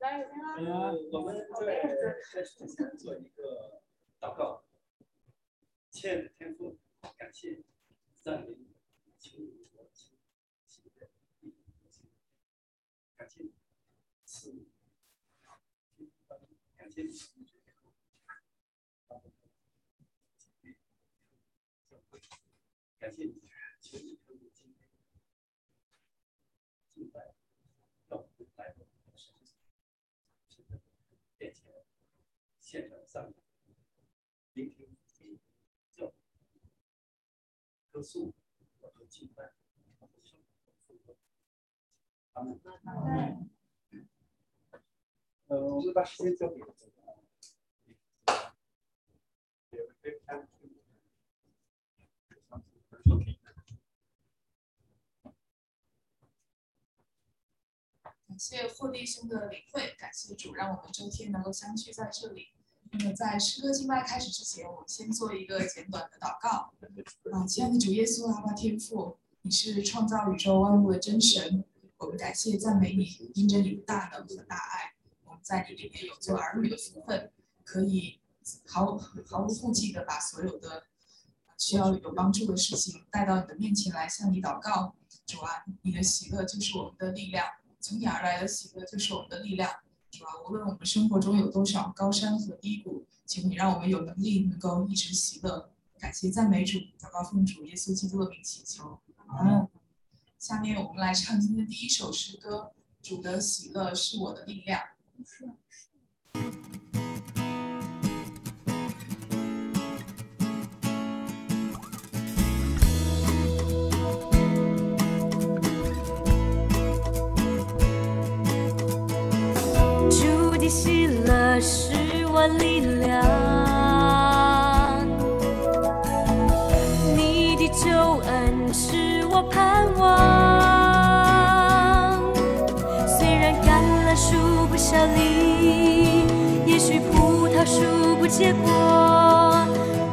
来，我们在开始之前做一个祷告。亲爱的天父，感谢赞美你，求你我亲亲的弟兄感谢你赐予，感谢你。感谢，你给我今天敬拜，让我们来到你的身神的面前，献上赞美，聆听你教歌颂和敬拜，阿门。呃，我们把时间交给这个。感谢霍弟兄的领会，感谢主，让我们周天能够相聚在这里。那么在诗歌敬拜开始之前，我们先做一个简短的祷告。啊，亲爱的主耶稣，阿爸天父，你是创造宇宙万物的真神，我们感谢赞美你，因着你的大能和大爱，我们在你里面有做儿女的福分，可以毫毫无顾忌的把所有的需要有帮助的事情带到你的面前来向你祷告。主啊，你的喜乐就是我们的力量。从你而来的喜乐就是我们的力量，无论我们生活中有多少高山和低谷，请你让我们有能力能够一直喜乐。感谢赞美主，祷告奉主耶稣基督的名祈求。嗯，下面我们来唱今天第一首诗歌：主的喜乐是我的力量。喜乐是我力量，你的救恩是我盼望。虽然橄榄树不效力，也许葡萄树不结果，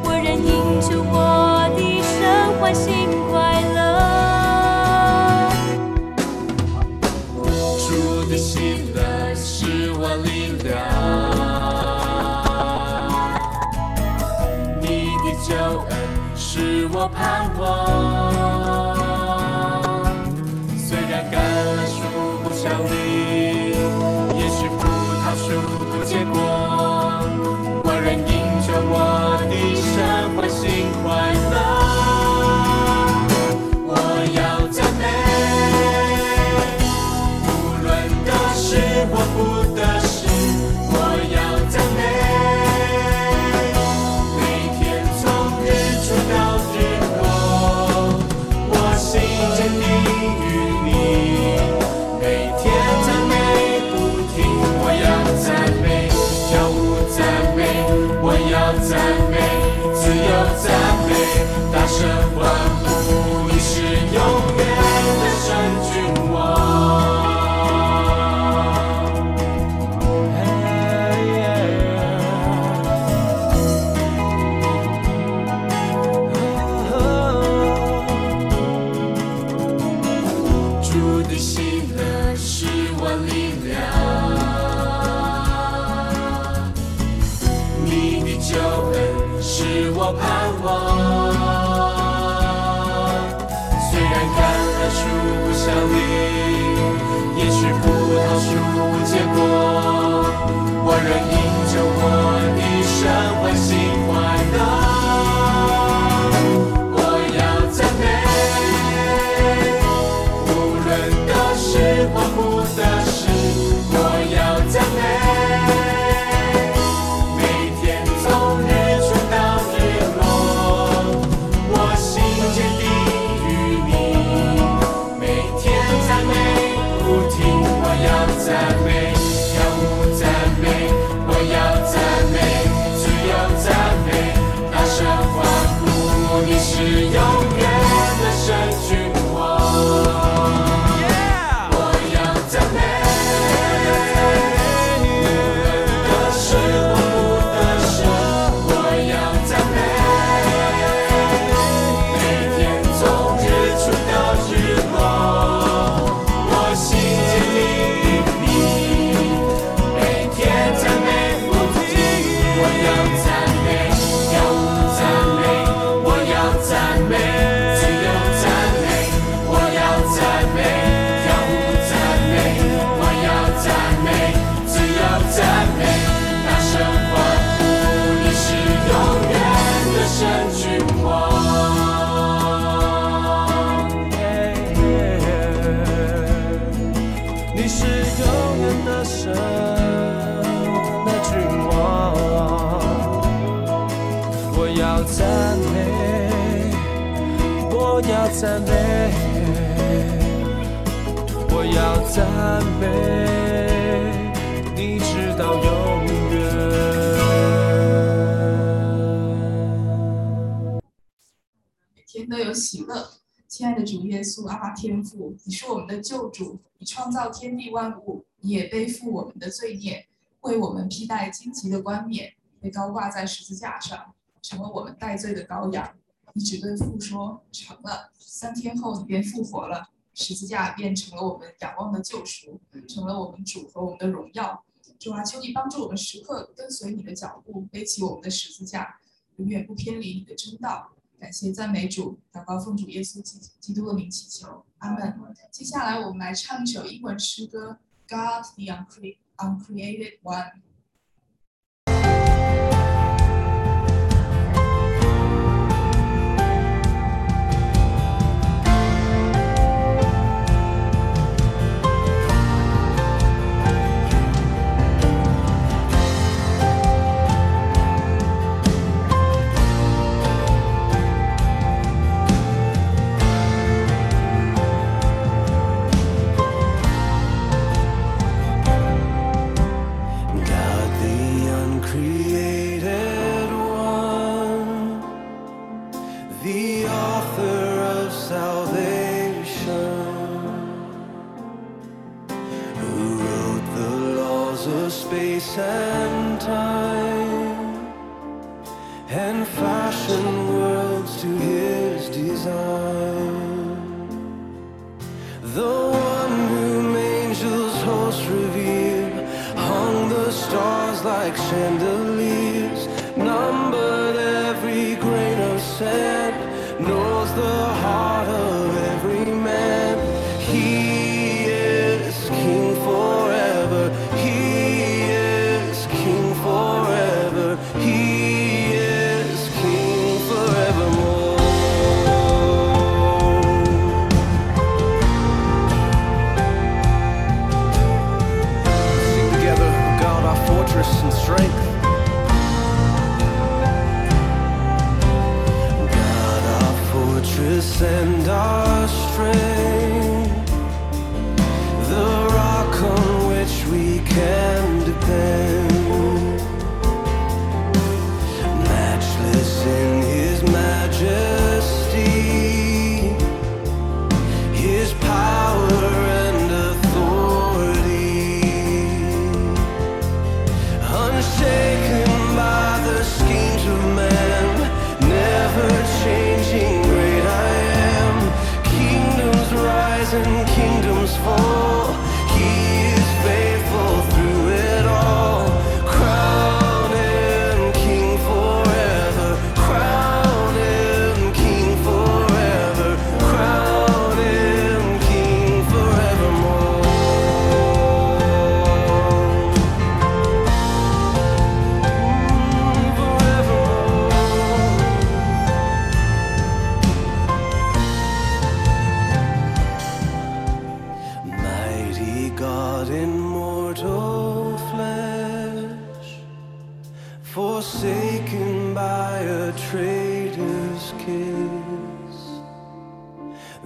我仍因着我的神欢喜我盼望。美，你直到永远。每天都有喜乐。亲爱的主耶稣，阿爸天父，你是我们的救主，你创造天地万物，你也背负我们的罪孽，为我们披戴荆棘的冠冕，被高挂在十字架上，成了我们代罪的羔羊。你只对父说成了，三天后你便复活了，十字架变成了我们仰望的救赎，成了我们主和我们的荣耀。主啊，求你帮助我们时刻跟随你的脚步，背起我们的十字架，永远不偏离你的真道。感谢赞美主，祷告奉主耶稣基基督的名祈求，阿门。接下来我们来唱一首英文诗歌《God the Uncre Uncreated One》。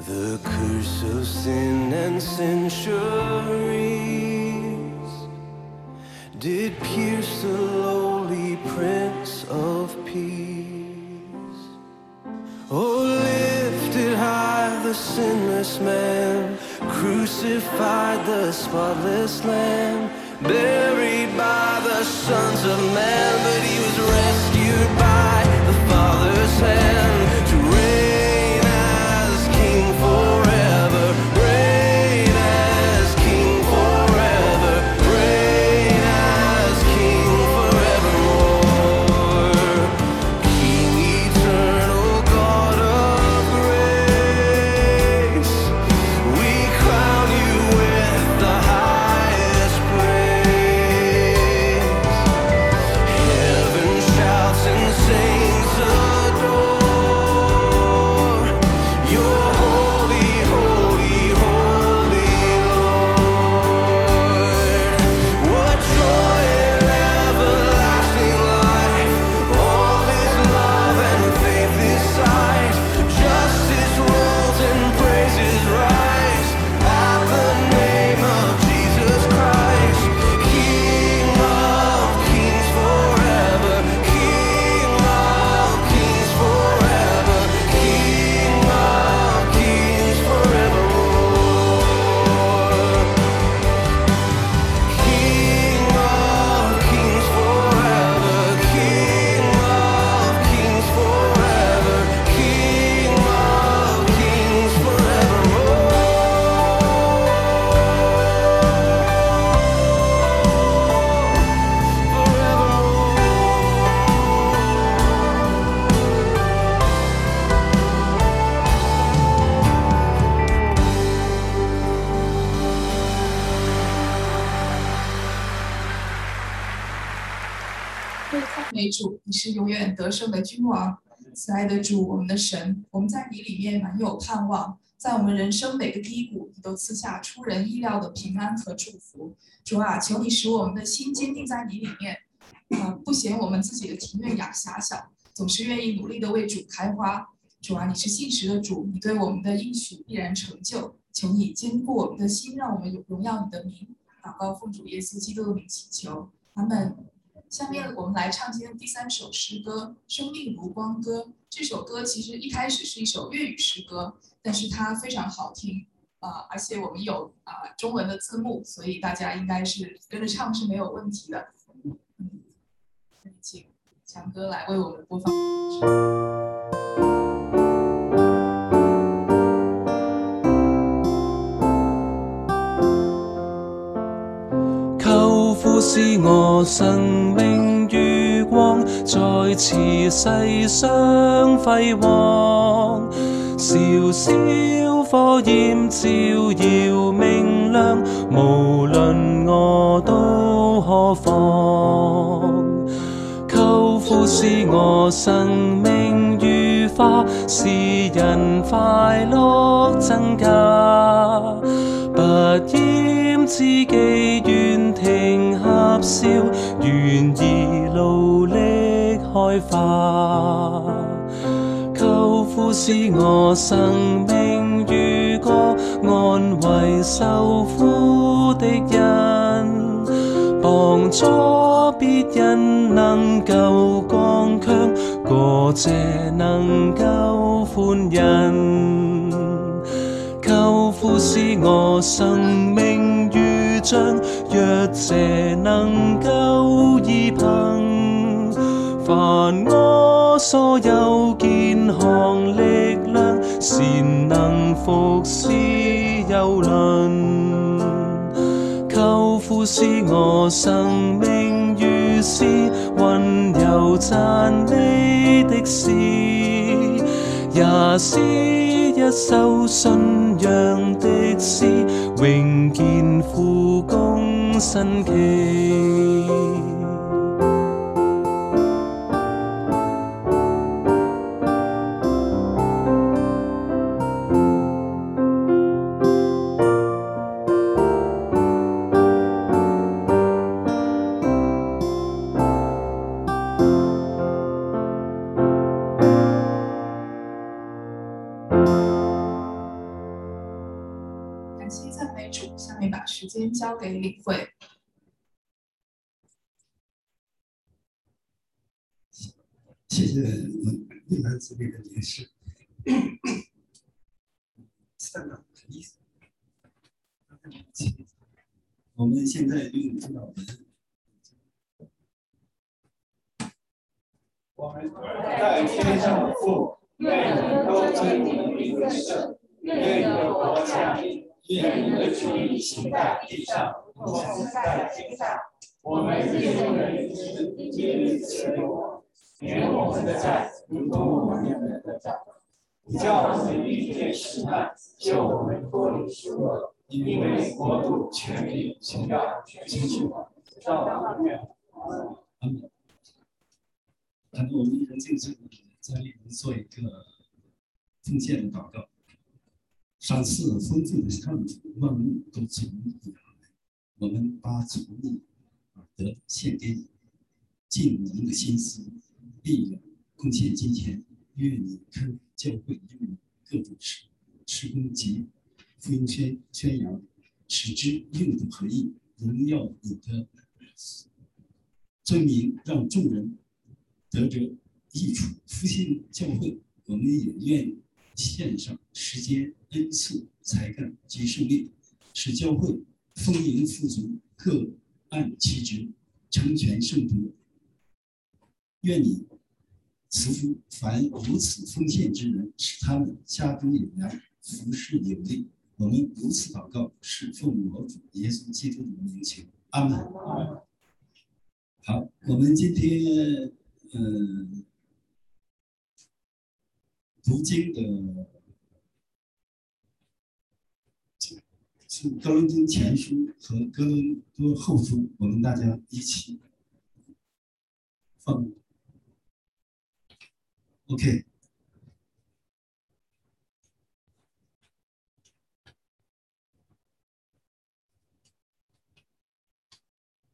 The curse of sin and centuries did pierce the lowly Prince of Peace. Oh, lifted high the sinless man, crucified the spotless lamb, buried by the sons of man, but he was rescued by the Father's hand 赞美主，你是永远得胜的君王，慈爱的主，我们的神，我们在你里面满有盼望，在我们人生每个低谷，你都赐下出人意料的平安和祝福。主啊，求你使我们的心坚定在你里面，啊，不嫌我们自己的庭院呀狭小，总是愿意努力的为主开花。主啊，你是信实的主，你对我们的应许必然成就。求你坚固我们的心，让我们荣耀你的名。祷告奉主耶稣基督的名祈求，阿门。下面我们来唱今天第三首诗歌《生命如光歌》。这首歌其实一开始是一首粤语诗歌，但是它非常好听啊，而且我们有啊中文的字幕，所以大家应该是跟着唱是没有问题的。嗯，请强哥来为我们播放。是我生命如光，在此世上辉煌。小小火焰照耀明亮，无论我都何妨。求父是我生命如花，使人快乐增加。不厌自己合笑，愿意努力开花。舅父是我生命如歌，安慰受苦的人，帮助别人能够刚强，过謝能够欢欣。舅父是我生命如。杖，若这能够依凭，凡我所有健康力量，善能服侍游轮。求父是我生命如是温柔赞美的事，也是。一首信仰的诗，永见父公神奇。交给领会。谢谢魏兰子这个解释。三个意思。我们现在用指导文。我们在天上的父，愿你都尊你的名愿你的国降临。愿你的旨意行在地上，如同在天上。我们日用的饮食，今日赐给我，免我们的债，如同我们免人的债。不叫我们遇见试探，救我们脱离凶恶。因为国度、权力、荣耀，全是我，到永远。嗯。然后我们一人静静在里面做一个奉献的祷告。上次丰富的上主，万物都从你而来，我们把从你而得献给你，尽我们的心思、力量，贡献金钱，愿你开教会用各种事、施工及福音宣宣扬，使之用度合一，荣耀你的尊名，让众人得着益处。复兴教会，我们也愿。献上时间、恩赐、才干及胜利，使教会丰盈富足，各按其职，成全圣徒。愿你慈福凡如此奉献之人，使他们家中有粮，服侍有力。我们如此祷告，是奉我主耶稣基督的名求。阿门。好，我们今天，嗯。读经的是《哥伦多前书》和《哥伦多后书》，我们大家一起放。OK，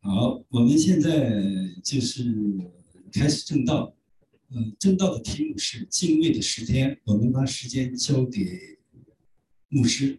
好，我们现在就是开始正道。嗯，正道的题目是敬畏的十天，我们把时间交给牧师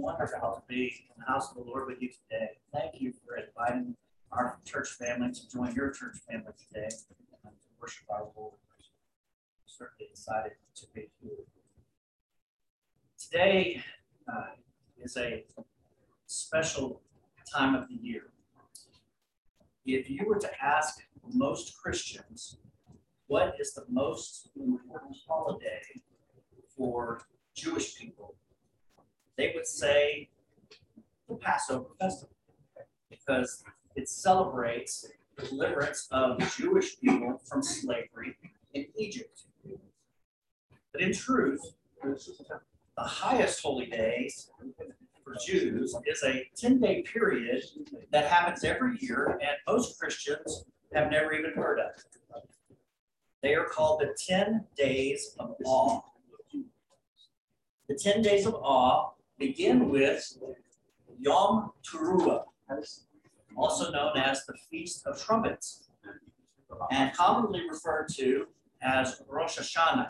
wonderful to be in the house of the Lord with you today. Thank you for inviting our church family to join your church family today and to worship our Lord. Certainly excited to be here. Today uh, is a special time of the year. If you were to ask most Christians, what is the most important holiday for Jewish people, they would say the Passover festival because it celebrates the deliverance of Jewish people from slavery in Egypt. But in truth, the highest holy days for Jews is a 10 day period that happens every year, and most Christians have never even heard of. They are called the 10 days of awe. The 10 days of awe begin with Yom Teruah, also known as the Feast of Trumpets, and commonly referred to as Rosh Hashanah.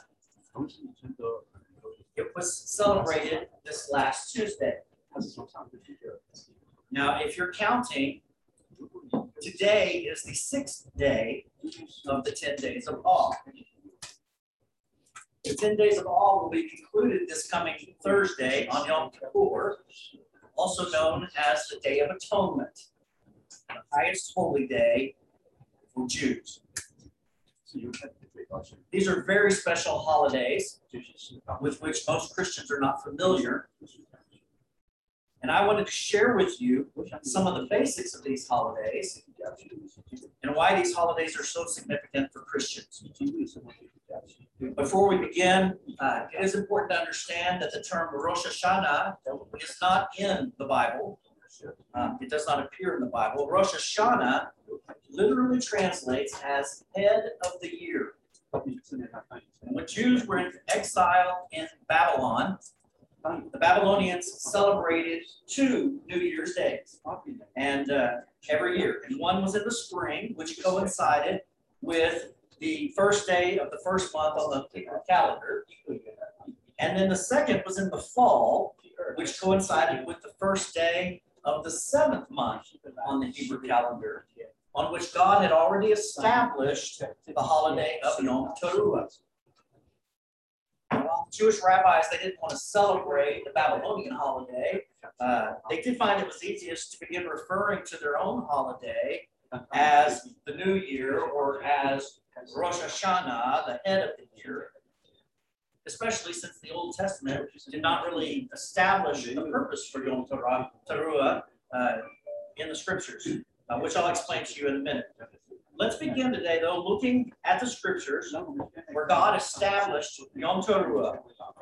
It was celebrated this last Tuesday. Now, if you're counting, today is the sixth day of the 10 days of awe. The 10 days of awe will be concluded this coming Thursday on Yom Kippur, also known as the Day of Atonement, the highest holy day for Jews. These are very special holidays with which most Christians are not familiar. And I wanted to share with you some of the basics of these holidays and why these holidays are so significant for Christians. Before we begin, uh, it is important to understand that the term Rosh Hashanah is not in the Bible. Um, it does not appear in the Bible. Rosh Hashanah literally translates as head of the year. When Jews were in exile in Babylon, the Babylonians celebrated two New Year's days, and uh, every year, and one was in the spring, which coincided with the first day of the first month on the calendar, and then the second was in the fall, which coincided with the first day of the seventh month on the Hebrew calendar, on which God had already established the holiday of Yom Teruah. While the Jewish rabbis they didn't want to celebrate the Babylonian holiday. Uh, they did find it was easiest to begin referring to their own holiday as the New Year or as Rosh Hashanah, the head of the year. Especially since the Old Testament did not really establish a purpose for Yom Teruah uh, in the scriptures, uh, which I'll explain to you in a minute. Let's begin today, though, looking at the scriptures where God established Yom Teruah,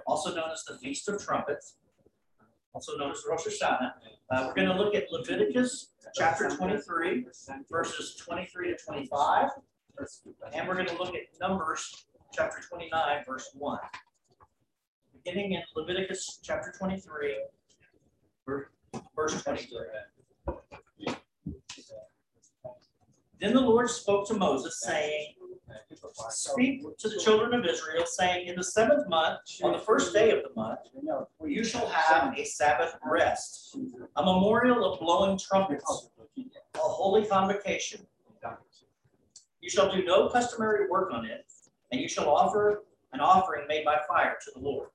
also known as the Feast of Trumpets, also known as Rosh Hashanah. Uh, we're going to look at Leviticus chapter 23, verses 23 to 25, and we're going to look at Numbers chapter 29, verse 1. Beginning in Leviticus chapter 23, verse 23. Then the Lord spoke to Moses, saying, Speak to the children of Israel, saying, In the seventh month, on the first day of the month, you shall have a Sabbath rest, a memorial of blowing trumpets, a holy convocation. You shall do no customary work on it, and you shall offer an offering made by fire to the Lord.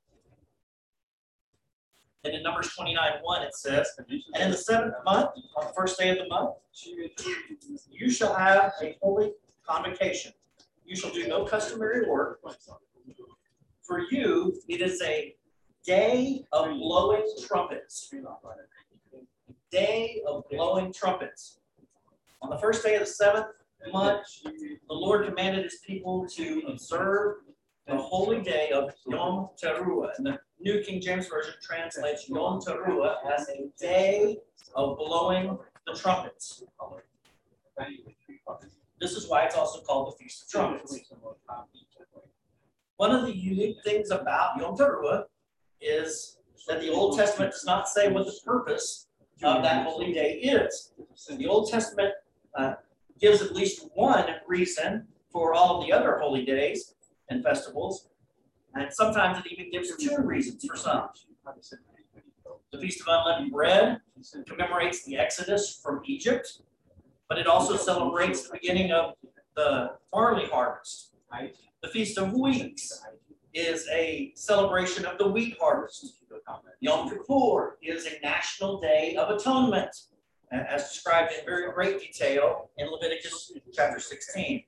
And in Numbers 29 1, it says, And in the seventh month, on the first day of the month, you shall have a holy convocation. You shall do no customary work. For you, it is a day of blowing trumpets. Day of blowing trumpets. On the first day of the seventh month, the Lord commanded his people to observe the holy day of Yom Teruah. And the New King James Version translates Yom Teruah as a day of blowing the trumpets. This is why it's also called the Feast of Trumpets. One of the unique things about Yom Teruah is that the Old Testament does not say what the purpose of that holy day is. The Old Testament uh, gives at least one reason for all of the other holy days and festivals, and sometimes it even gives two reasons for some. The Feast of Unleavened Bread commemorates the Exodus from Egypt, but it also celebrates the beginning of the barley harvest. The Feast of Weeks is a celebration of the wheat harvest. Yom Kippur is a national day of atonement, as described in very great detail in Leviticus chapter 16.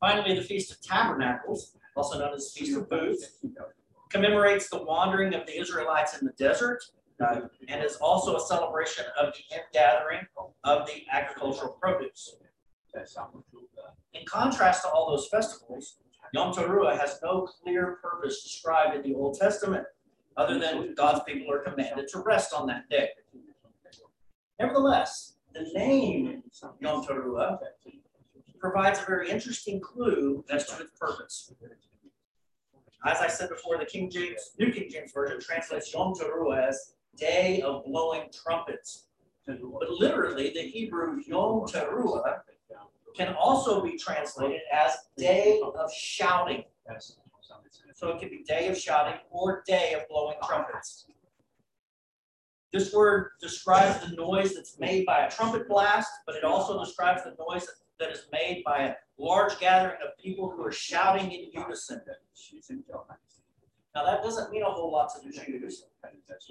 Finally, the Feast of Tabernacles, also known as Feast of Booths, commemorates the wandering of the Israelites in the desert uh, and is also a celebration of the ingathering of the agricultural produce. In contrast to all those festivals, Yom Teruah has no clear purpose described in the Old Testament, other than God's people are commanded to rest on that day. Nevertheless, the name Yom Teruah provides a very interesting clue as to its purpose. As I said before, the King James, New King James Version translates Yom Teruah as day of blowing trumpets. But literally, the Hebrew Yom Teruah can also be translated as day of shouting. So it could be day of shouting or day of blowing trumpets. This word describes the noise that's made by a trumpet blast, but it also describes the noise that is made by a large gathering of people who are shouting in unison. Now, that doesn't mean a whole lot to the Jews,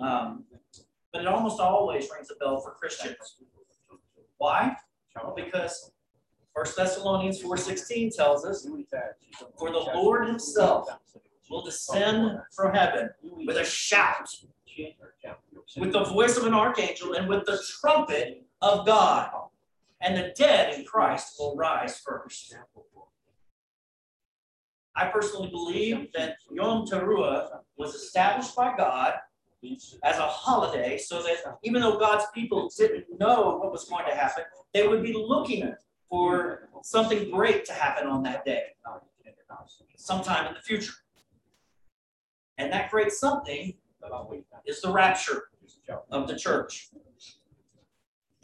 um, but it almost always rings a bell for Christians. Why? Because 1 Thessalonians 4.16 tells us, For the Lord himself will descend from heaven with a shout, with the voice of an archangel, and with the trumpet of God. And the dead in Christ will rise first. I personally believe that Yom Teruah was established by God as a holiday so that even though God's people didn't know what was going to happen, they would be looking for something great to happen on that day, sometime in the future. And that great something is the rapture of the church.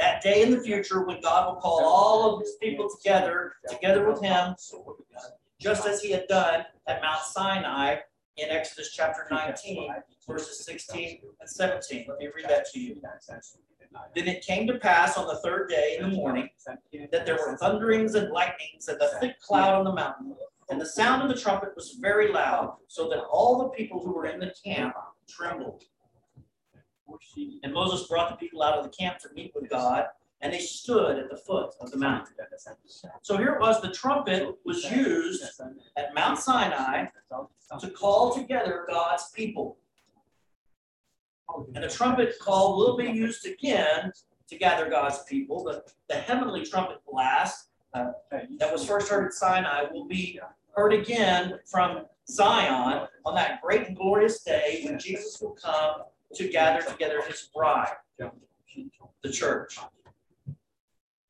That day in the future when God will call all of his people together, together with him, just as he had done at Mount Sinai in Exodus chapter 19, verses 16 and 17. Let me read that to you. Then it came to pass on the third day in the morning that there were thunderings and lightnings and a thick cloud on the mountain, and the sound of the trumpet was very loud, so that all the people who were in the camp trembled. And Moses brought the people out of the camp to meet with God, and they stood at the foot of the mountain. So here it was the trumpet was used at Mount Sinai to call together God's people. And the trumpet call will be used again to gather God's people. The, the heavenly trumpet blast uh, that was first heard at Sinai will be heard again from Zion on that great and glorious day when Jesus will come to gather together his bride, the church.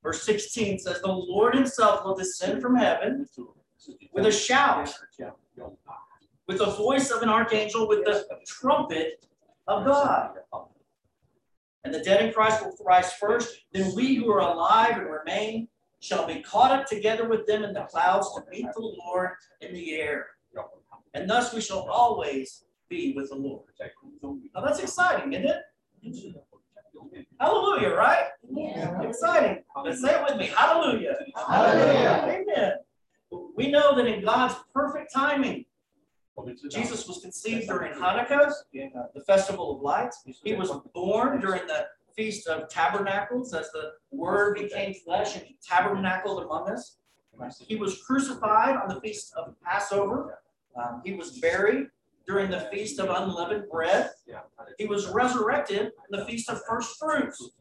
Verse 16 says, The Lord himself will descend from heaven with a shout, with the voice of an archangel, with the trumpet of God. And the dead in Christ will rise first. Then we who are alive and remain shall be caught up together with them in the clouds to meet the Lord in the air. And thus we shall always be with the Lord. Now that's exciting, isn't it? Hallelujah, right? Yeah. Exciting. Let's say it with me. Hallelujah. Hallelujah. Amen. We know that in God's perfect timing, Jesus was conceived during Hanukkah, the festival of lights. He was born during the Feast of Tabernacles as the Word became flesh and tabernacled among us. He was crucified on the Feast of Passover. Um, he was buried during the Feast of Unleavened Bread. He was resurrected in the Feast of First Fruits.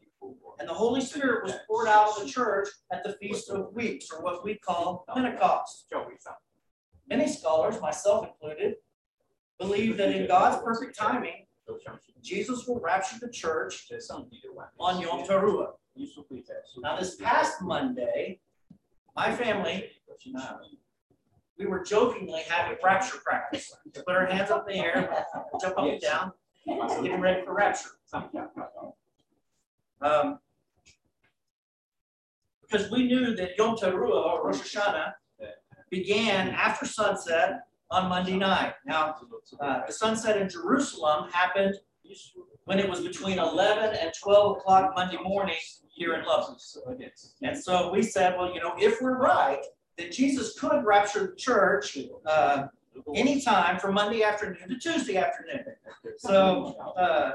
And the Holy Spirit was poured out on the church at the Feast of Weeks, or what we call Pentecost. Many scholars, myself included, believe that in God's perfect timing, Jesus will rapture the church on Yom Teruah. Now, this past Monday, my family we were jokingly having rapture practice. We put our hands up in the air, jump up and down, getting ready for rapture. Um, because we knew that Yom Teruah, or Rosh Hashanah, began after sunset on Monday night. Now, uh, the sunset in Jerusalem happened when it was between 11 and 12 o'clock Monday morning here in Lubbock. And so we said, well, you know, if we're right, that Jesus could rapture the church uh, anytime from Monday afternoon to Tuesday afternoon. So uh,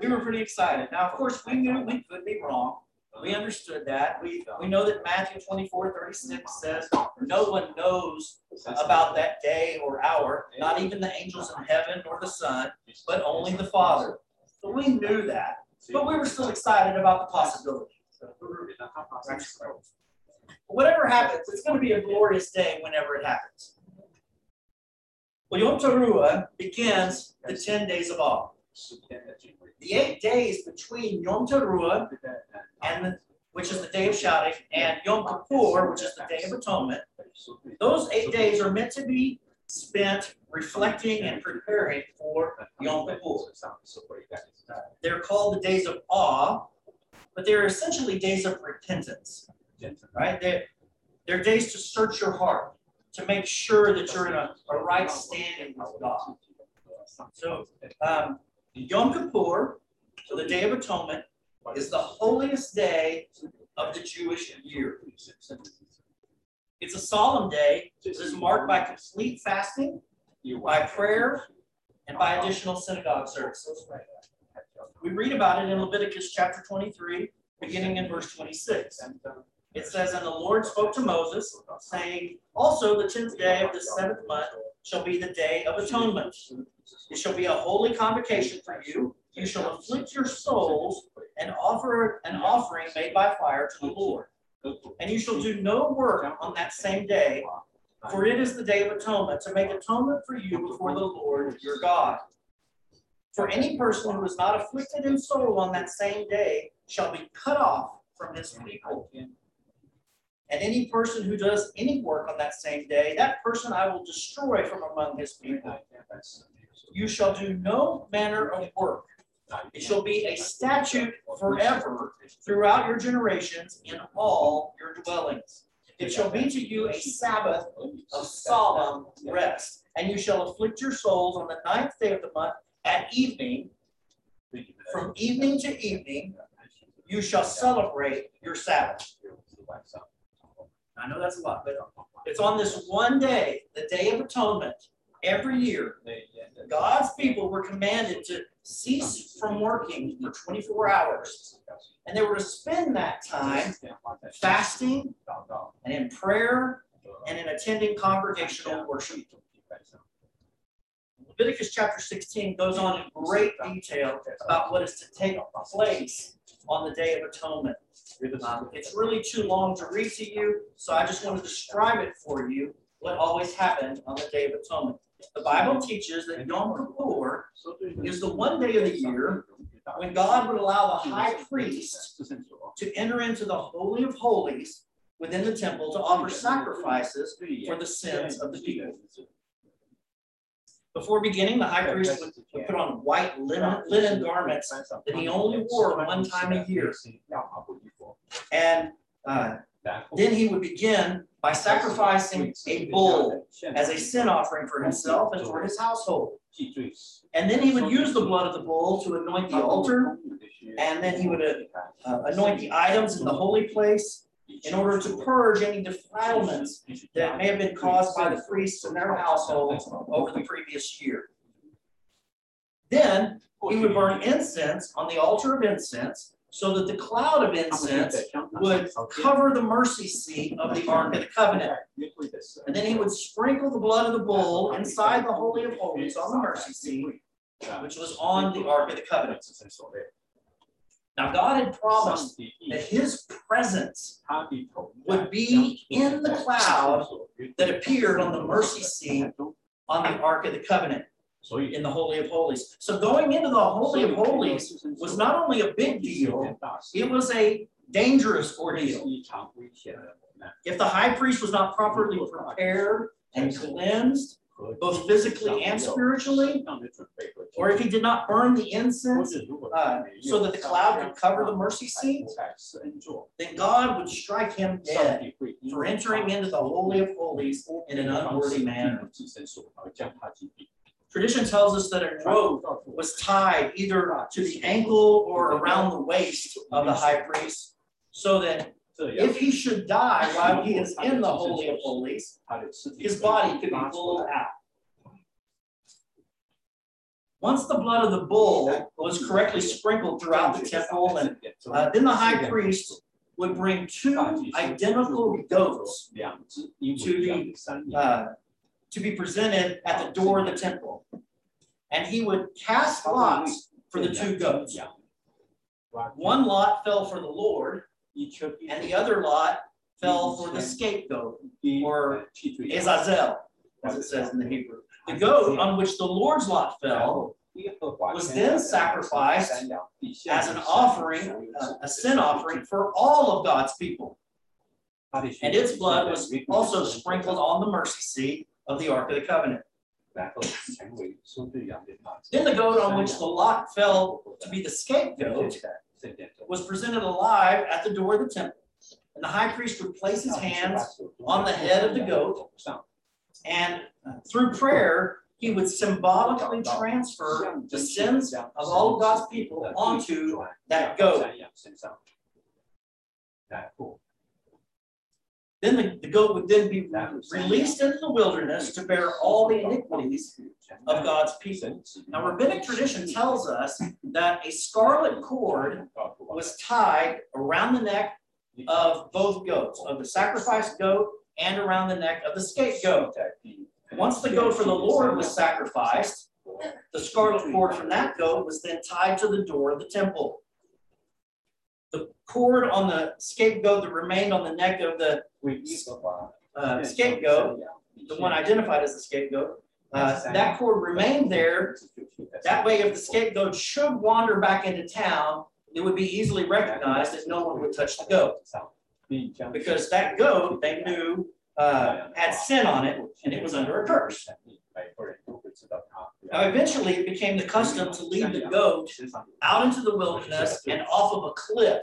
we were pretty excited. Now, of course, we knew we could be wrong. We understood that. We, we know that Matthew 24, 36 says, no one knows about that day or hour, not even the angels in heaven nor the Son, but only the Father. So we knew that, but we were still excited about the possibility. Whatever happens, it's going to be a glorious day whenever it happens. Well, Yom Teruah begins the 10 days of awe. The eight days between Yom Teruah, and the, which is the day of shouting, and Yom Kippur, which is the day of atonement, those eight days are meant to be spent reflecting and preparing for Yom Kippur. They're called the days of awe, but they're essentially days of repentance right? They're, they're days to search your heart, to make sure that you're in a, a right standing with God. So, um, Yom Kippur, so the Day of Atonement, is the holiest day of the Jewish year. It's a solemn day that is marked by complete fasting, by prayer, and by additional synagogue services. We read about it in Leviticus chapter 23, beginning in verse 26. It says, And the Lord spoke to Moses, saying, Also the tenth day of the seventh month shall be the day of atonement. It shall be a holy convocation for you. You shall afflict your souls and offer an offering made by fire to the Lord. And you shall do no work on that same day, for it is the day of atonement, to make atonement for you before the Lord your God. For any person who is not afflicted in soul on that same day shall be cut off from his people. And any person who does any work on that same day, that person I will destroy from among his people. You shall do no manner of work. It shall be a statute forever throughout your generations in all your dwellings. It shall be to you a Sabbath of solemn rest. And you shall afflict your souls on the ninth day of the month at evening. From evening to evening, you shall celebrate your Sabbath. I know that's a lot, but it's on this one day, the Day of Atonement, every year. God's people were commanded to cease from working for 24 hours. And they were to spend that time fasting and in prayer and in attending congregational worship. Leviticus chapter 16 goes on in great detail about what is to take place on the Day of Atonement. It's really too long to read to you, so I just want to describe it for you what always happened on the Day of Atonement. The Bible teaches that Yom Kippur is the one day of the year when God would allow the high priest to enter into the Holy of Holies within the temple to offer sacrifices for the sins of the people. Before beginning, the high priest would, would put on white linen, linen garments that he only wore one time a year. And uh, then he would begin by sacrificing a bull as a sin offering for himself and for his household. And then he would use the blood of the bull to anoint the altar, and then he would uh, uh, anoint the items in the holy place, in order to purge any defilements that may have been caused by the priests and their households over the previous year. Then he would burn incense on the altar of incense so that the cloud of incense would cover the mercy seat of the Ark of the Covenant. And then he would sprinkle the blood of the bull inside the Holy of Holies on the mercy seat, which was on the Ark of the Covenant. Now, God had promised that his presence would be in the cloud that appeared on the mercy seat on the Ark of the Covenant in the Holy of Holies. So going into the Holy of Holies was not only a big deal, it was a dangerous ordeal. If the high priest was not properly prepared and cleansed, both physically and spiritually, or if he did not burn the incense uh, so that the cloud could cover the mercy seat, then God would strike him dead for entering into the Holy of Holies in an unworthy manner. Tradition tells us that a rope was tied either to the ankle or around the waist of the high priest, so that if he should die while he is in the Holy of Holies, his body could be pulled out. Once the blood of the bull was correctly sprinkled throughout the temple, and uh, then the high priest would bring two identical goats to be uh, to be presented at the door of the temple, and he would cast lots for the two goats. One lot fell for the Lord, and the other lot fell for the scapegoat, or Azazel, as it says in the Hebrew. The goat on which the Lord's lot fell was then sacrificed as an offering, uh, a sin offering for all of God's people. And its blood was also sprinkled on the mercy seat of the Ark of the Covenant. Then the goat on which the lot fell to be the scapegoat was presented alive at the door of the temple. And the high priest would place his hands on the head of the goat, and through prayer, he would symbolically transfer the sins of all of God's people onto that goat. Then the, the goat would then be released into the wilderness to bear all the iniquities of God's people. Now, rabbinic tradition tells us that a scarlet cord was tied around the neck of both goats, of the sacrificed goat and around the neck of the scapegoat. Once the goat for the Lord was sacrificed, the scarlet cord from that goat was then tied to the door of the temple. The cord on the scapegoat that remained on the neck of the uh, scapegoat, the one identified as the scapegoat, uh, that cord remained there. That way, if the scapegoat should wander back into town, it would be easily recognized that no one would touch the goat. Because that goat, they knew, uh, had sin on it and it was under a curse. Now, eventually, it became the custom to lead the goat out into the wilderness and off of a cliff.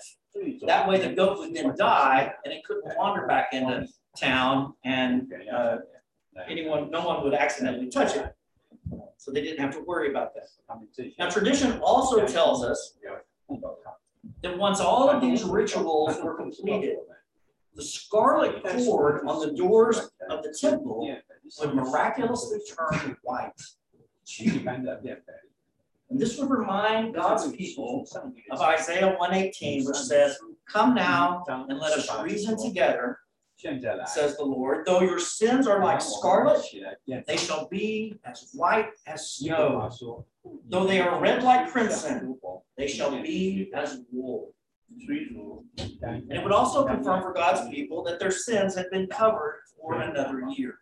That way, the goat would then die and it couldn't wander back into town and uh, anyone, no one would accidentally touch it. So they didn't have to worry about that. Now, tradition also tells us that once all of these rituals were completed, the scarlet cord on the doors of the temple would miraculously turn white. And this would remind God's people of Isaiah 118, which says, Come now and let us reason together, says the Lord. Though your sins are like scarlet, they shall be as white as snow. Though they are red like crimson, they shall be as wool. And it would also confirm for God's people that their sins had been covered for another year.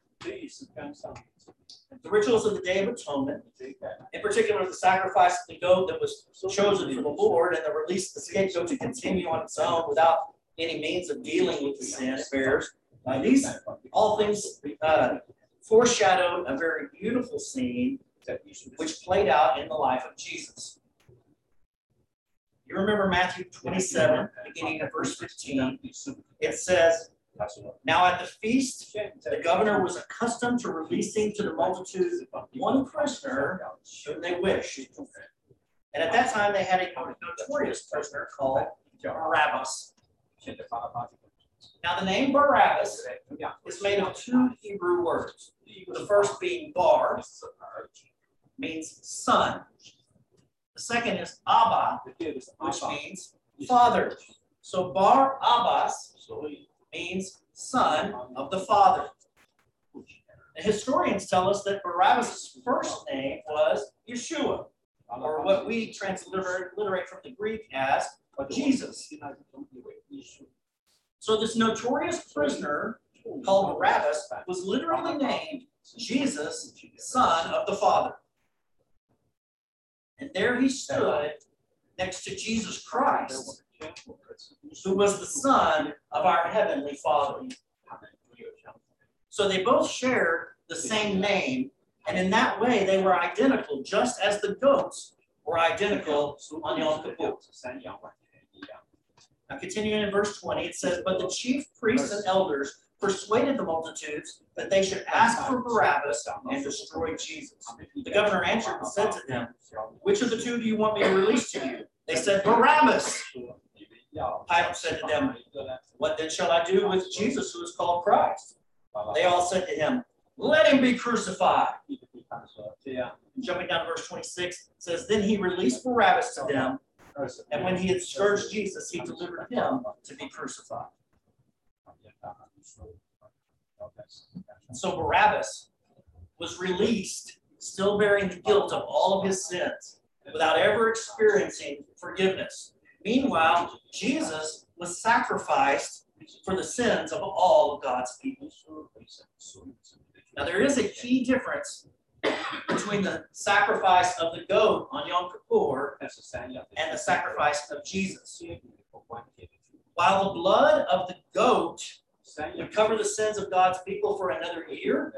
The rituals of the Day of Atonement, in particular the sacrifice of the goat that was chosen for the Lord and the release of the scapegoat to continue on its own without any means of dealing with the sin bears. Uh, these all things uh, foreshadowed a very beautiful scene which played out in the life of Jesus. You remember Matthew 27, beginning of verse 15. It says, Now at the feast, the governor was accustomed to releasing to the multitude one prisoner whom they wished. And at that time, they had a notorious prisoner called Barabbas. Now, the name Barabbas is made of two Hebrew words. The first being bar, means son. The second is Abba, which means father. So Bar Abbas means son of the father. The historians tell us that Barabbas' first name was Yeshua, or what we transliterate from the Greek as Jesus. So this notorious prisoner called Barabbas was literally named Jesus, son of the Father. And there he stood next to Jesus Christ, who was the son of our heavenly Father. So they both shared the same name, and in that way they were identical, just as the goats were identical on Yom Kippur. Now, continuing in verse 20, it says, But the chief priests and elders persuaded the multitudes that they should ask for Barabbas and destroy Jesus. The governor answered and said to them, Which of the two do you want me to release to you? They said, Barabbas. Pilate said to them, What then shall I do with Jesus who is called Christ? They all said to him, Let him be crucified. Jumping down to verse 26, it says, Then he released Barabbas to them, and when he had scourged Jesus, he delivered him to be crucified. So Barabbas was released, still bearing the guilt of all of his sins, without ever experiencing forgiveness. Meanwhile, Jesus was sacrificed for the sins of all of God's people. Now, there is a key difference between the sacrifice of the goat on Yom Kippur and the sacrifice of Jesus. While the blood of the goat would cover the sins of God's people for another year,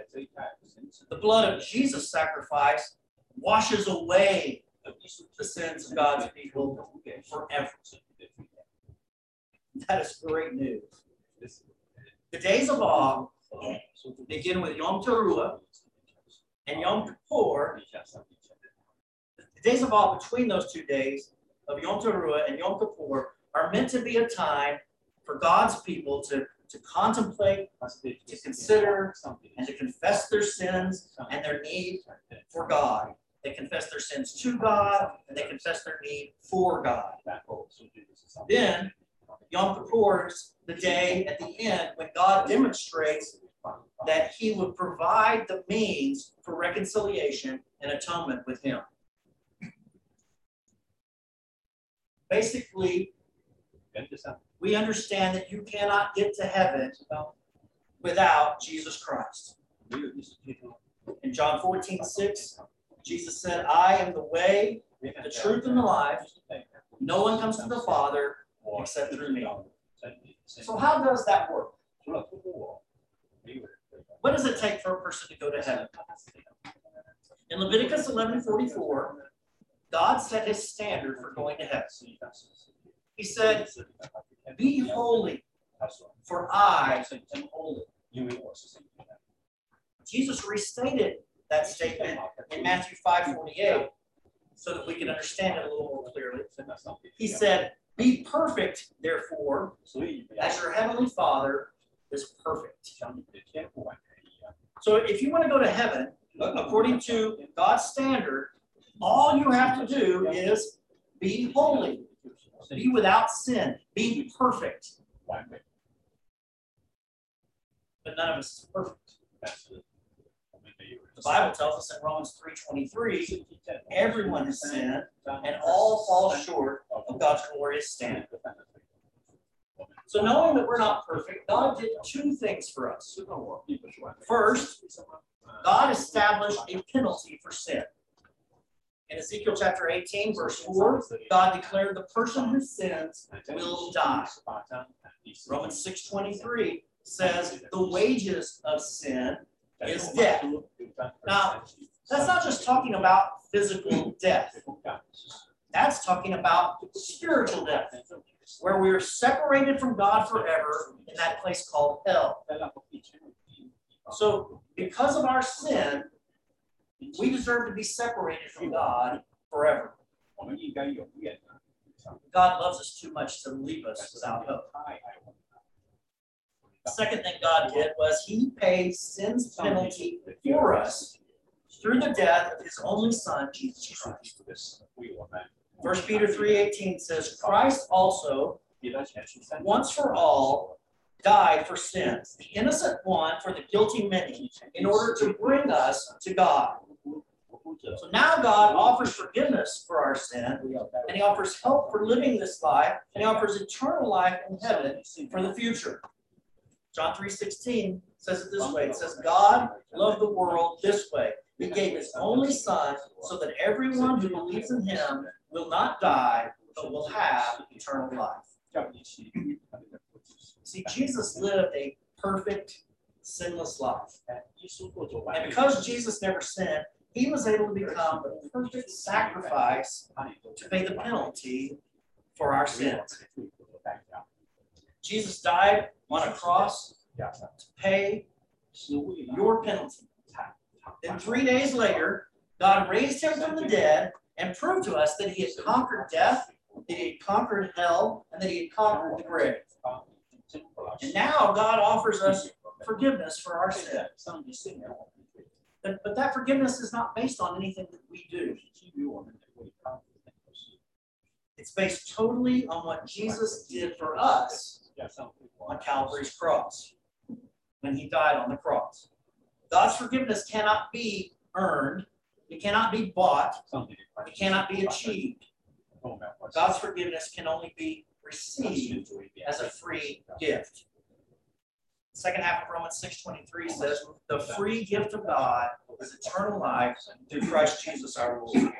the blood of Jesus' sacrifice washes away the sins of God's people forever. That is great news. The days of awe begin with Yom Teruah and Yom Kippur. The days of awe between those two days of Yom Teruah and Yom Kippur are meant to be a time for God's people to, to contemplate, to consider, and to confess their sins and their need for God. They confess their sins to God and they confess their need for God. Then Yom Kippur is the day at the end when God demonstrates that he would provide the means for reconciliation and atonement with him. Basically, we understand that you cannot get to heaven without Jesus Christ. In John 14, 6, Jesus said, I am the way, the truth, and the life. No one comes to the Father except through me. So, how does that work? What does it take for a person to go to heaven? In Leviticus 11:44, God set his standard for going to heaven. He said, Be holy, for I am holy. Jesus restated that statement in Matthew 5:48 so that we can understand it a little more clearly. He said, Be perfect, therefore, as your heavenly Father is perfect. So if you want to go to heaven, according to God's standard, all you have to do is be holy, be without sin, be perfect. But none of us is perfect. The Bible tells us in Romans 3:23, everyone has sinned and all fall short of God's glorious standard. So knowing that we're not perfect, God did two things for us. First, God established a penalty for sin. In Ezekiel chapter 18, verse 4, God declared the person who sins will die. Romans 6:23 says the wages of sin is death. Now, that's not just talking about physical death. That's talking about spiritual death, where we are separated from God forever in that place called hell. So, because of our sin, we deserve to be separated from God forever. God loves us too much to leave us without hope. The second thing God did was he paid sin's penalty for us through the death of his only son, Jesus Christ. 1 Peter 3.18 says, Christ also, once for all, died for sins, the innocent one for the guilty many, in order to bring us to God. So now God offers forgiveness for our sin, and He offers help for living this life, and He offers eternal life in heaven for the future. John 3.16 says it this way. It says, God loved the world this way. He gave his only son so that everyone who believes in him will not die, but will have eternal life. See, Jesus lived a perfect, sinless life. And because Jesus never sinned, he was able to become the perfect sacrifice to pay the penalty for our sins. Jesus died on a cross to pay your penalty. Then three days later, God raised him from the dead and proved to us that he had conquered death, that he had conquered hell, and that he had conquered the grave. And now God offers us forgiveness for our sins. But, but that forgiveness is not based on anything that we do. It's based totally on what Jesus did for us on Calvary's cross when he died on the cross. God's forgiveness cannot be earned, it cannot be bought, it cannot be achieved. God's forgiveness can only be received as a free gift. The second half of Romans 6.23 says, the free gift of God is eternal life through Christ Jesus our Lord.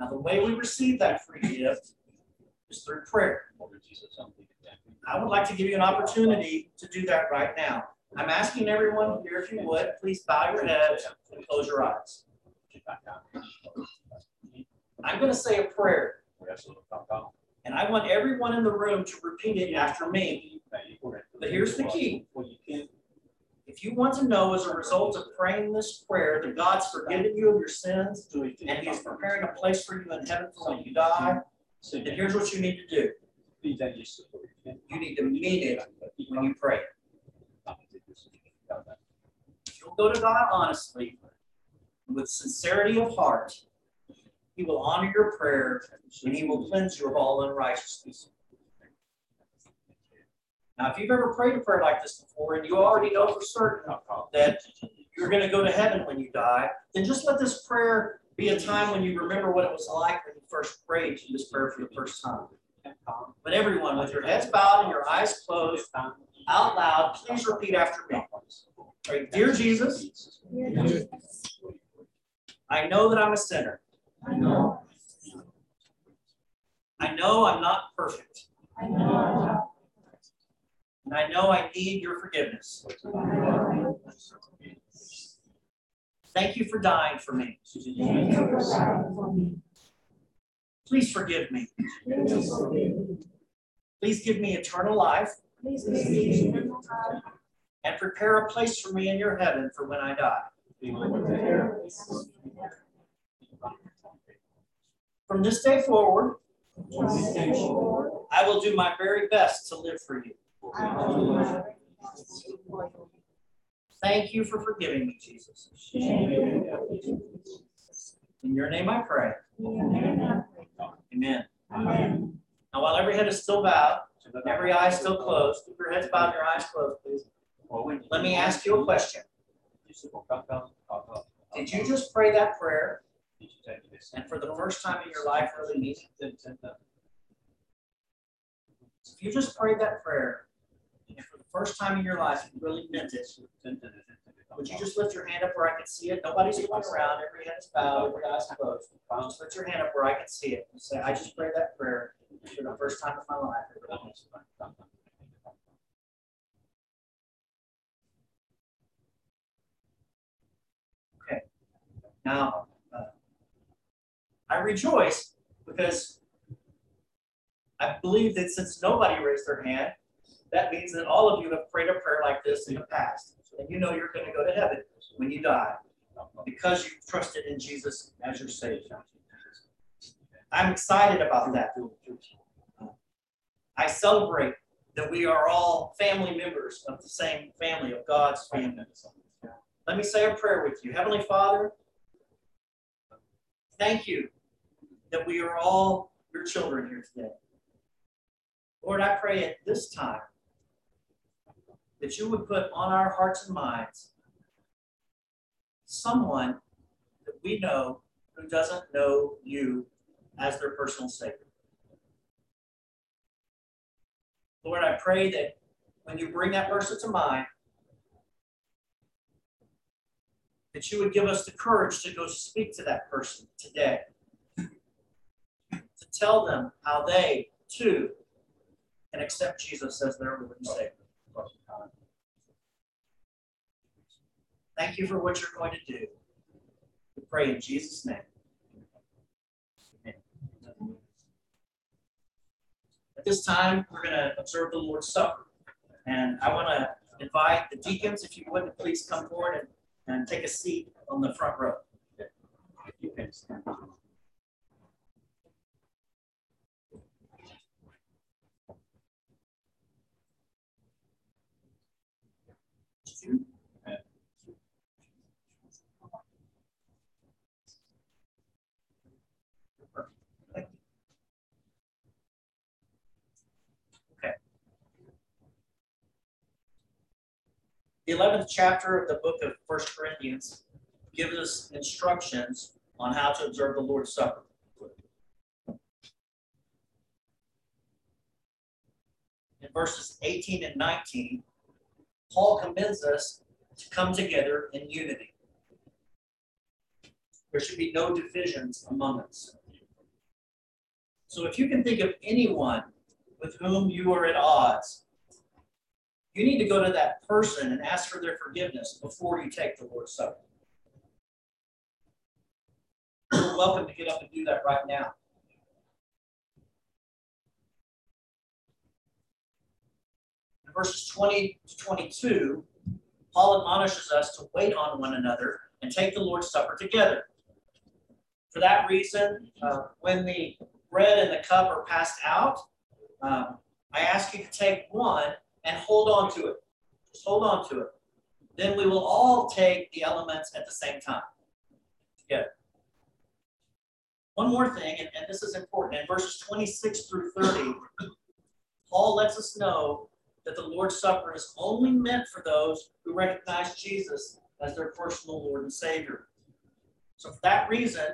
Now, the way we receive that free gift is through prayer. I would like to give you an opportunity to do that right now. I'm asking everyone here, if you would, please bow your heads and close your eyes. I'm going to say a prayer. And I want everyone in the room to repeat it after me. But here's the key. If you want to know as a result of praying this prayer that God's forgiven you of your sins and He's preparing a place for you in heaven for when you die, so here's what you need to do. You need to mean it when you pray. You'll go to God honestly, with sincerity of heart, He will honor your prayer and He will cleanse you of all unrighteousness. Now, if you've ever prayed a prayer like this before and you already know for certain that you're going to go to heaven when you die, then just let this prayer be a time when you remember what it was like when you first prayed to this prayer for the first time. But everyone, with your heads bowed and your eyes closed, out loud, please repeat after me. Right, Dear Jesus, I know that I'm a sinner. I know. I know I'm not perfect. I know. And I know I need your forgiveness. Thank you for dying for me. Please forgive me. Please give me eternal life and prepare a place for me in your heaven for when I die. From this day forward, I will do my very best to live for you. Thank you for forgiving me, Jesus. In your name I pray. Amen. Amen. Now, while every head is still bowed, every eye still closed, keep your heads bowed and your eyes closed, please. Let me ask you a question. Did you just pray that prayer? And for the first time in your life, really mean it? If you just prayed that prayer, and for the first time in your life, you really meant it. Would you just lift your hand up where I can see it? Nobody's going around. Every head is bowed. Every eye's closed. Just lift your hand up where I can see it. And say, I just prayed that prayer for the first time in my life. Okay. Now, uh, I rejoice because I believe that since nobody raised their hand, that means that all of you have prayed a prayer like this in the past. And you know you're going to go to heaven when you die because you've trusted in Jesus as your Savior. I'm excited about that. I celebrate that we are all family members of the same family, of God's family. Let me say a prayer with you. Heavenly Father, thank you that we are all your children here today. Lord, I pray at this time that you would put on our hearts and minds someone that we know who doesn't know you as their personal Savior. Lord, I pray that when you bring that person to mind, that you would give us the courage to go speak to that person today, to tell them how they too can accept Jesus as their Lord and Savior. Thank you for what you're going to do. We pray in Jesus' name. At this time, we're going to observe the Lord's Supper. And I want to invite the deacons, if you would, please come forward and, and take a seat on the front row. You can stand. The 11th chapter of the book of First Corinthians gives us instructions on how to observe the Lord's Supper. In verses 18 and 19, Paul commends us to come together in unity. There should be no divisions among us. So if you can think of anyone with whom you are at odds, you need to go to that person and ask for their forgiveness before you take the Lord's Supper. You're welcome to get up and do that right now. In verses 20 to 22, Paul admonishes us to wait on one another and take the Lord's Supper together. For that reason, uh, when the bread and the cup are passed out, um, I ask you to take one and hold on to it. Just hold on to it. Then we will all take the elements at the same time together. One more thing, and, and this is important. In verses 26 through 30, Paul lets us know that the Lord's Supper is only meant for those who recognize Jesus as their personal Lord and Savior. So, for that reason,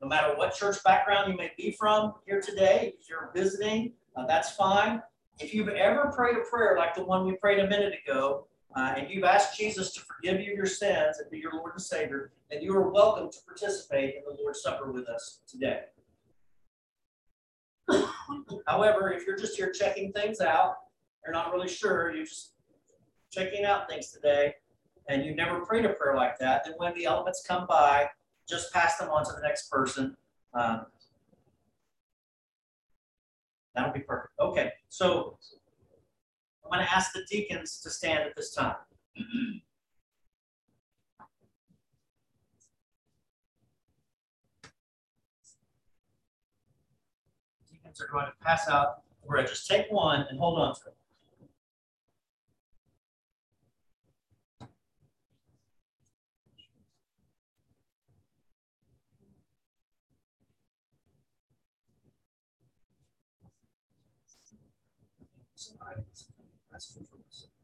no matter what church background you may be from here today, if you're visiting, uh, that's fine. If you've ever prayed a prayer like the one we prayed a minute ago, uh, and you've asked Jesus to forgive you your sins and be your Lord and Savior, then you are welcome to participate in the Lord's Supper with us today. However, if you're just here checking things out, you're not really sure, you're just checking out things today, and you've never prayed a prayer like that, then when the elements come by, just pass them on to the next person. Um, that'll be perfect. So I'm going to ask the deacons to stand at this time. Deacons are going to pass out the. Just take one and hold on to it. science. That's good for us.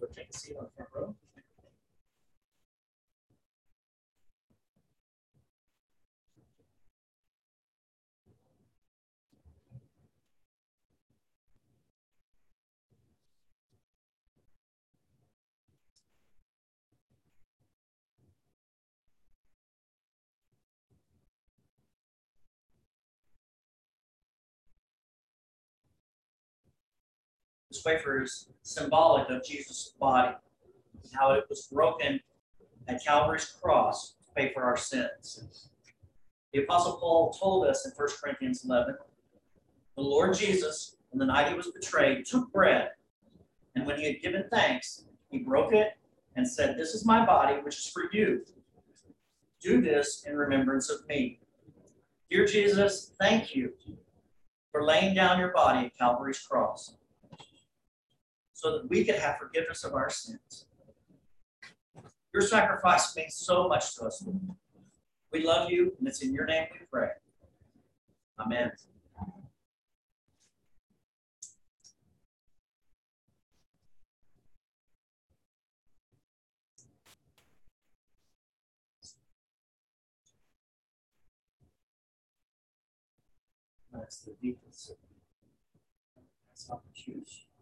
Let's go take a seat on the front row. Wafer is symbolic of Jesus' body, how it was broken at Calvary's cross to pay for our sins. The Apostle Paul told us in 1 Corinthians 11 the Lord Jesus, on the night he was betrayed, took bread, and when he had given thanks, he broke it and said, This is my body, which is for you. Do this in remembrance of me. Dear Jesus, thank you for laying down your body at Calvary's cross so that we could have forgiveness of our sins. Your sacrifice means so much to us. We love you, and it's in your name we pray. Amen. That's the deepest. That's.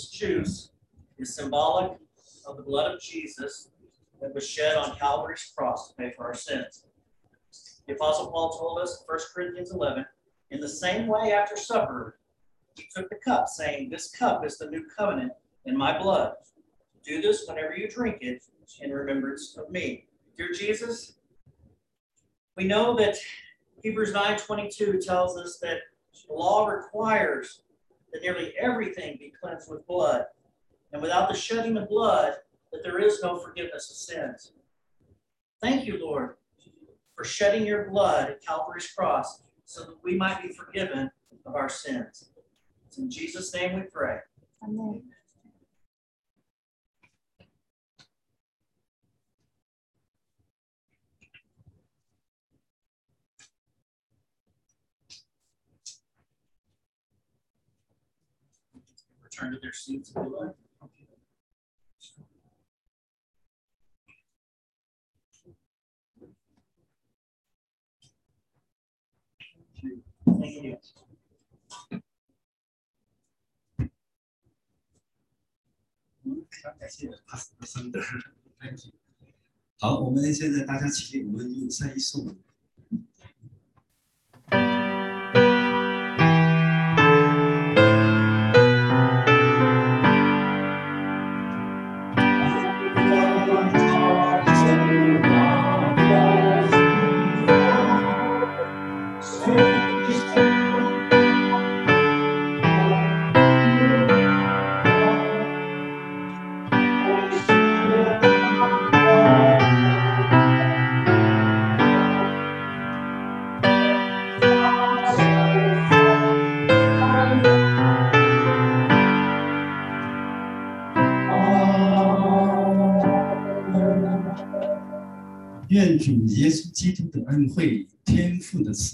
This juice is symbolic of the blood of Jesus that was shed on Calvary's cross to pay for our sins. The Apostle Paul told us in 1 Corinthians 11, in the same way after supper, he took the cup, saying, This cup is the new covenant in my blood. Do this whenever you drink it in remembrance of me. Dear Jesus, we know that Hebrews 9:22 tells us that the law requires that nearly everything be cleansed with blood, and without the shedding of blood, that there is no forgiveness of sins. Thank you, Lord, for shedding your blood at Calvary's cross so that we might be forgiven of our sins. It's in Jesus' name we pray. Amen. Return to their seats if you like. Thank you. 感谢 Pastor Sander。Thank you。好，我们现在大家起立，我们用三一颂。愿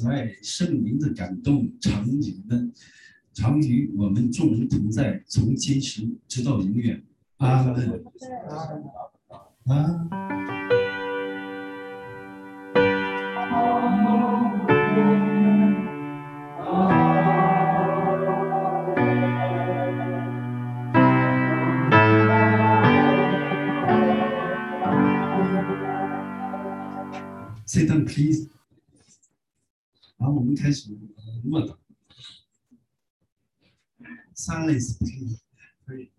爱、圣灵的感动，常与们常与我们众人同在，从今时直到永远。阿门。啊。Sit down, 然后。我们开始呃默祷。Silence, please. 可以。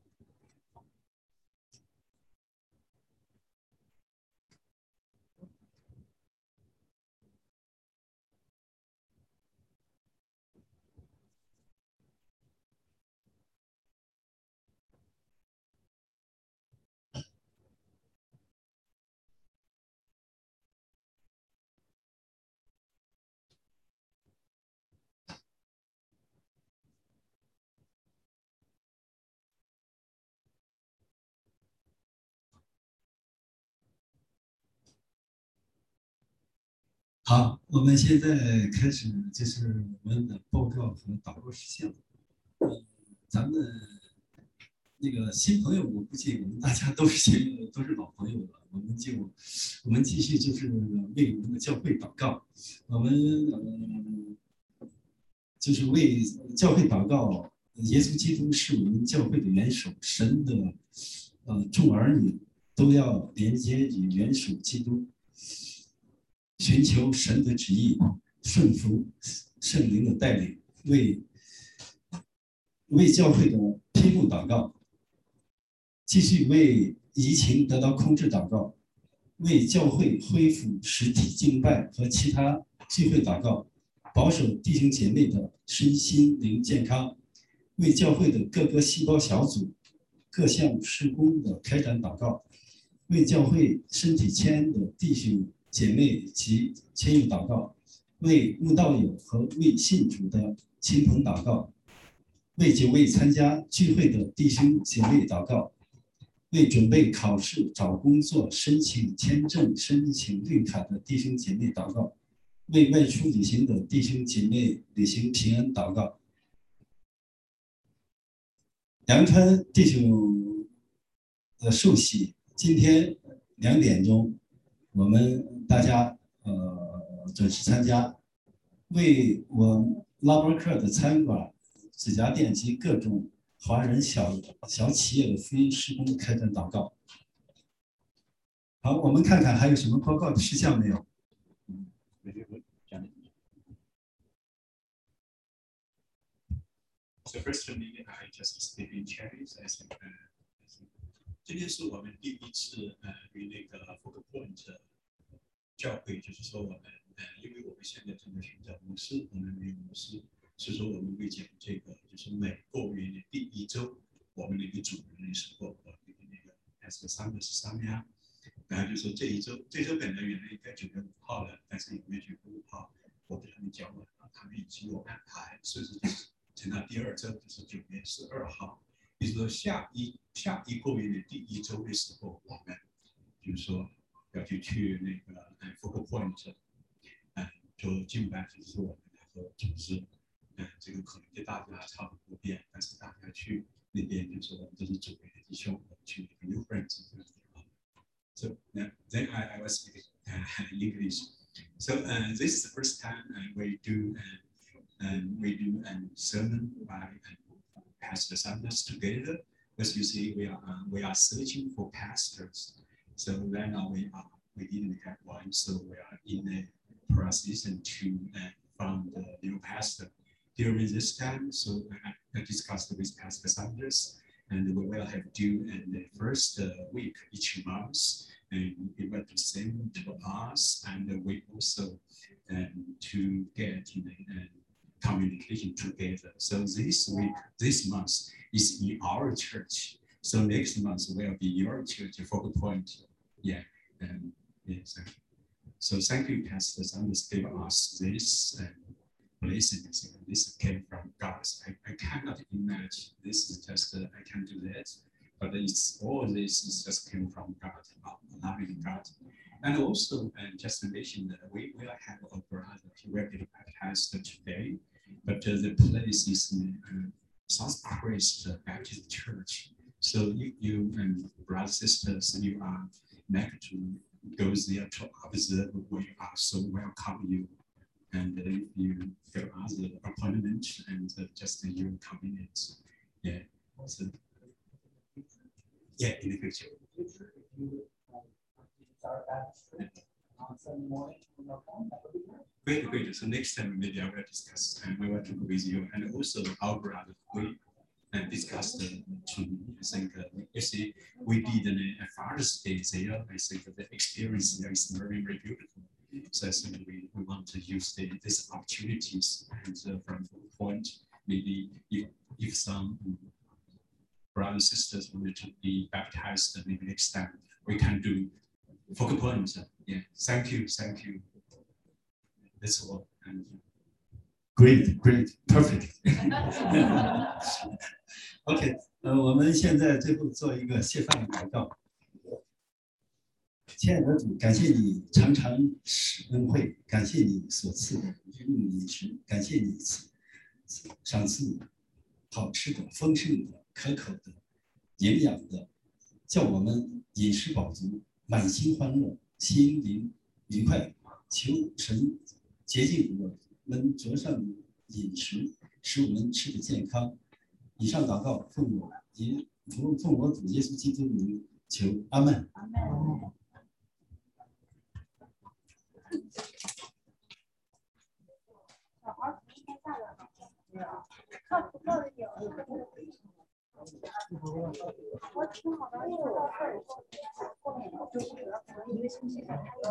好，我们现在开始就是我们的报告和祷告事项。嗯，咱们那个新朋友，我估计我们大家都是新，都是老朋友了。我们就我们继续就是为我们的教会祷告。我们嗯，就是为教会祷告。耶稣基督是我们教会的元首，神的呃众儿女都要连接与元首基督。寻求神的旨意，顺服圣灵的带领，为为教会的批复祷告，继续为疫情得到控制祷告，为教会恢复实体敬拜和其他聚会祷告，保守弟兄姐妹的身心灵健康，为教会的各个细胞小组各项施工的开展祷告，为教会身体签的弟兄。姐妹及亲友祷告，为慕道友和为信主的亲朋祷告，为久未参加聚会的弟兄姐妹祷告，为准备考试、找工作、申请签证、申请绿卡的弟兄姐妹祷告，为外出旅行的弟兄姐妹旅行平安祷告。杨川弟兄的寿喜，今天两点钟，我们。大家呃准时参加，为我拉伯克的餐馆、指甲店及各种华人小小企业的非施工开展祷告。好，我们看看还有什么报告的事项没有？So first, me, I just speak in Chinese as uh, 今天是我们第一次呃与那个 Focal Point。教会就是说，我们呃，因为我们现在正在寻找牧师，我们没有牧师，所以说我们会讲这个，就是每个月的第一周，我们的一个主人的时候，我们的那个 S 三的是三呀，然后就说这一周，这周本来原来应该九月五号了，但是因为九月五号我给他们讲完了，他们已经有安排，所以说就是等到第二周，就是九月十二号，也就是说下一下一个月的第一周的时候，我们就是说。要去去那个呃 focal point，嗯，就敬拜就是我们来和组织，嗯，这个可能对大家差不多变，但是大家去那边就是我们都是主内的弟兄，去 new friends 这个地方。So then I I was speaking English. So uh, this is the first time uh, we do uh, and we do a sermon by uh, Pastor Sanders together. As you see, we are uh, we are searching for pastors so right now we are we didn't have one, so we are in the process and to uh, find the new pastor. During this time, so I, discussed with Pastor Sanders, and we will have due in the first uh, week each month, and it will be sent to us, and we also um, to get the, uh, communication together. So this week, this month is in our church. So next month will be your church focal point yeah, um, and yes. So thank you, Pastor Sanders, gave us this um, and blessings. This came from God. I, I cannot imagine this is just uh, I can do that, but it's all this is just came from God, loving God. And also, and just mention that we will have a brother who will be baptized today, but uh, the place is uh, Southcrest Baptist Church. So you, you and brothers sisters, you are next to go there to observe. We also welcome you. And uh, if you get other appointment and uh, just uh, your convenience, yeah. So, yeah, in the future. Great. Great. So next time maybe I will discuss and we will talk with you and also our brother. We and discuss the to I think uh, you see we did an, Father's Day there. I think the experience there is very very beautiful. So I think we, we want to use the, these opportunities and uh, from the point maybe if if some brothers and sisters wanted to be baptized maybe next time we can do focal point. Yeah, thank you, thank you. That's all. And Great, great, perfect. OK，呃，我们现在最后做一个谢饭的祷告。亲爱的主，感谢你常常使恩惠，感谢你所赐的日用饮食，感谢你赏赐好吃的、丰盛的、可口的、营养的，叫我们饮食饱足，满心欢乐，心灵愉快。求神洁净我们桌上饮食，使我们吃的健康。以上祷告奉我耶奉奉我主耶稣基督名求，阿门。我挺好的，因为我到这儿以后，过年了，就是可能一个星期才开个。